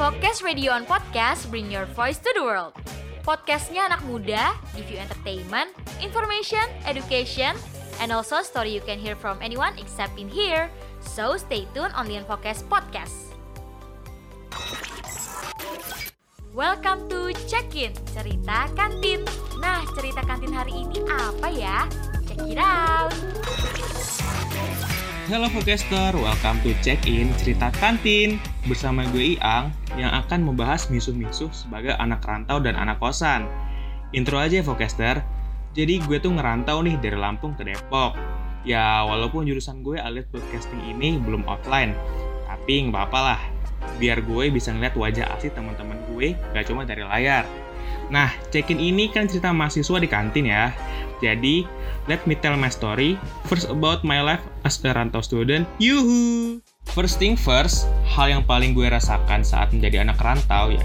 Focus Radio on Podcast bring your voice to the world. Podcastnya anak muda, give you entertainment, information, education, and also story you can hear from anyone except in here. So stay tuned on the Focus Podcast. Welcome to Check-in, cerita kantin. Nah, cerita kantin hari ini apa ya? Check it out. Halo Focaster, welcome to Check-in Cerita Kantin. Bersama gue Iang yang akan membahas misuh-misuh sebagai anak rantau dan anak kosan. Intro aja ya Focaster Jadi gue tuh ngerantau nih dari Lampung ke Depok. Ya walaupun jurusan gue alias broadcasting ini belum offline Tapi nggak apa-apa lah. Biar gue bisa ngeliat wajah asli teman-teman gue gak cuma dari layar. Nah, check-in ini kan cerita mahasiswa di kantin ya. Jadi, let me tell my story. First about my life as a rantau student. Yuhu! First thing first, hal yang paling gue rasakan saat menjadi anak rantau ya.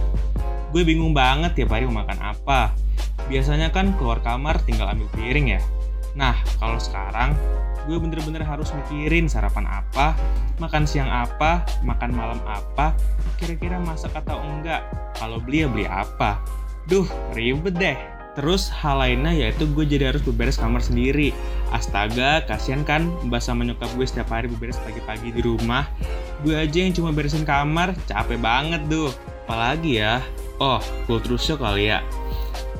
Gue bingung banget tiap hari mau makan apa. Biasanya kan keluar kamar tinggal ambil piring ya. Nah, kalau sekarang gue bener-bener harus mikirin sarapan apa, makan siang apa, makan malam apa, kira-kira masak atau enggak, kalau beli ya beli apa. Duh, ribet deh. Terus hal lainnya yaitu gue jadi harus beberes kamar sendiri. Astaga, kasihan kan mbak sama nyokap gue setiap hari beberes pagi-pagi di rumah. Gue aja yang cuma beresin kamar, capek banget tuh. Apalagi ya, oh culture shock kali ya.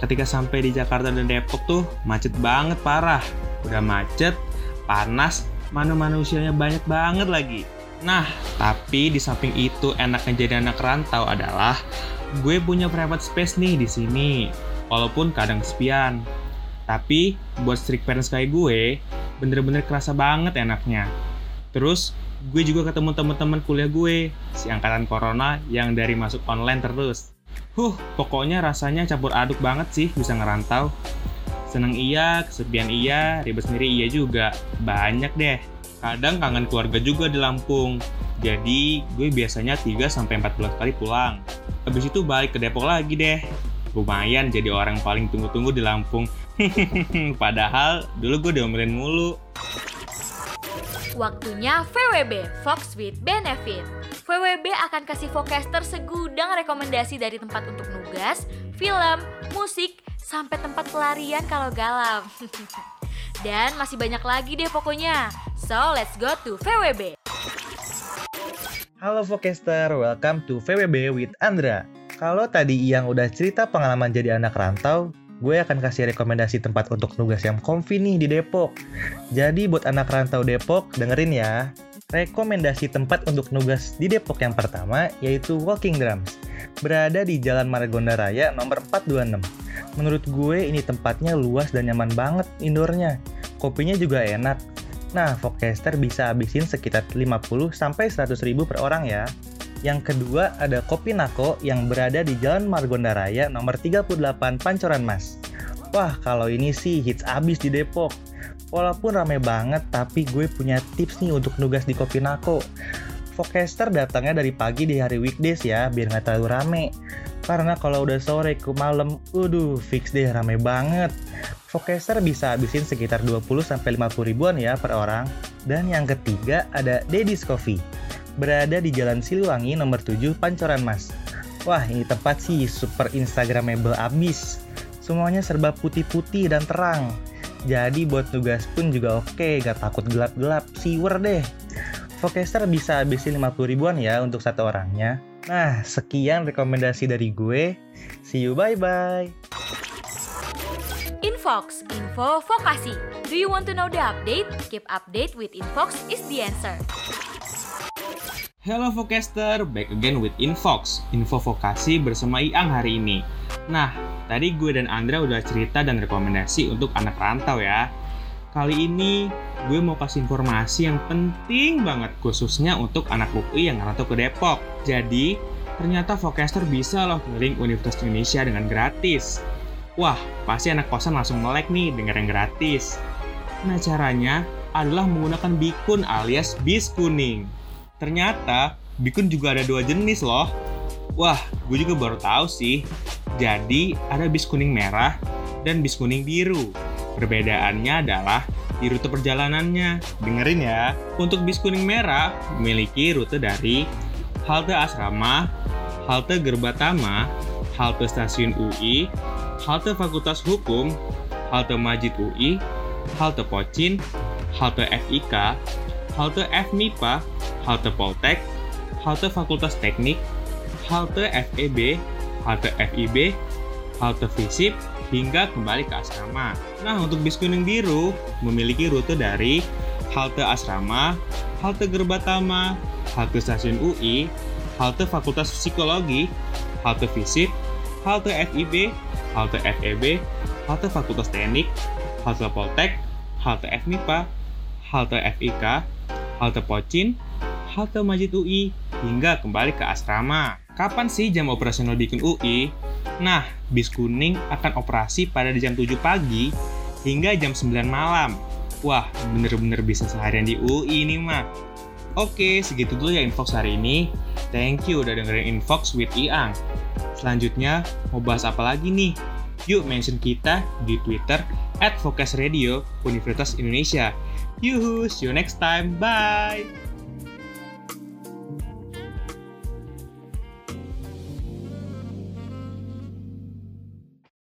Ketika sampai di Jakarta dan Depok tuh macet banget parah. Udah macet, panas, mana manusianya banyak banget lagi. Nah, tapi di samping itu enaknya jadi anak rantau adalah gue punya private space nih di sini walaupun kadang kesepian. Tapi buat strict parents kayak gue, bener-bener kerasa banget enaknya. Terus gue juga ketemu teman-teman kuliah gue, si angkatan corona yang dari masuk online terus. Huh, pokoknya rasanya campur aduk banget sih bisa ngerantau. Seneng iya, kesepian iya, ribet sendiri iya juga. Banyak deh. Kadang kangen keluarga juga di Lampung. Jadi gue biasanya 3-4 bulan kali pulang. Habis itu balik ke Depok lagi deh lumayan jadi orang paling tunggu-tunggu di Lampung. Padahal dulu gue diomelin mulu. Waktunya VWB, Fox with Benefit. VWB akan kasih Focaster segudang rekomendasi dari tempat untuk nugas, film, musik, sampai tempat pelarian kalau galau. Dan masih banyak lagi deh pokoknya. So, let's go to VWB. Halo Focaster, welcome to VWB with Andra. Kalau tadi yang udah cerita pengalaman jadi anak rantau, gue akan kasih rekomendasi tempat untuk nugas yang comfy nih di Depok. Jadi buat anak rantau Depok, dengerin ya. Rekomendasi tempat untuk nugas di Depok yang pertama yaitu Walking Drums. Berada di Jalan Margonda Raya nomor 426. Menurut gue ini tempatnya luas dan nyaman banget indoornya. Kopinya juga enak. Nah, Vokcaster bisa habisin sekitar 50 sampai 100 ribu per orang ya. Yang kedua ada Kopi Nako yang berada di Jalan Margonda Raya nomor 38 Pancoran Mas. Wah, kalau ini sih hits abis di Depok. Walaupun rame banget, tapi gue punya tips nih untuk nugas di Kopi Nako. Focaster datangnya dari pagi di hari weekdays ya, biar nggak terlalu rame. Karena kalau udah sore ke malam, waduh, fix deh rame banget. Focaster bisa habisin sekitar 20-50 ribuan ya per orang. Dan yang ketiga ada Daddy's Coffee berada di Jalan Siliwangi nomor 7 Pancoran Mas. Wah, ini tempat sih super instagramable abis. Semuanya serba putih-putih dan terang. Jadi buat tugas pun juga oke, gak takut gelap-gelap, siwer deh. Focaster bisa habisin 50 ribuan ya untuk satu orangnya. Nah, sekian rekomendasi dari gue. See you, bye-bye. Infox, info vokasi. Do you want to know the update? Keep update with Infox is the answer. Hello Focaster, back again with Infox, info vokasi bersama Iang hari ini. Nah, tadi gue dan Andra udah cerita dan rekomendasi untuk anak rantau ya. Kali ini gue mau kasih informasi yang penting banget khususnya untuk anak UI yang rantau ke Depok. Jadi, ternyata Focaster bisa loh keliling Universitas Indonesia dengan gratis. Wah, pasti anak kosan langsung melek nih denger yang gratis. Nah, caranya adalah menggunakan bikun alias bis kuning. Ternyata bikun juga ada dua jenis loh. Wah, gue juga baru tahu sih. Jadi ada bis kuning merah dan bis kuning biru. Perbedaannya adalah di rute perjalanannya. Dengerin ya. Untuk bis kuning merah memiliki rute dari halte asrama, halte Gerbatama, halte Stasiun UI, halte Fakultas Hukum, halte Majid UI, halte Pocin, halte FIK, halte FMIPA, halte Poltek, halte Fakultas Teknik, halte FEB, halte FIB, halte FISIP, hingga kembali ke asrama. Nah, untuk bis kuning biru memiliki rute dari halte asrama, halte Gerbatama, halte stasiun UI, halte Fakultas Psikologi, halte FISIP, halte FIB, halte FEB, halte Fakultas Teknik, halte Poltek, halte FMIPA, halte FIK, halte Pocin, halte Majid UI, hingga kembali ke asrama. Kapan sih jam operasional bikin UI? Nah, bis kuning akan operasi pada jam 7 pagi hingga jam 9 malam. Wah, bener-bener bisa seharian di UI ini mah. Oke, segitu dulu ya Infox hari ini. Thank you udah dengerin Infox with Iang. Selanjutnya, mau bahas apa lagi nih? Yuk mention kita di Twitter at Focus Radio Universitas Indonesia. Yuhu, see you next time. Bye!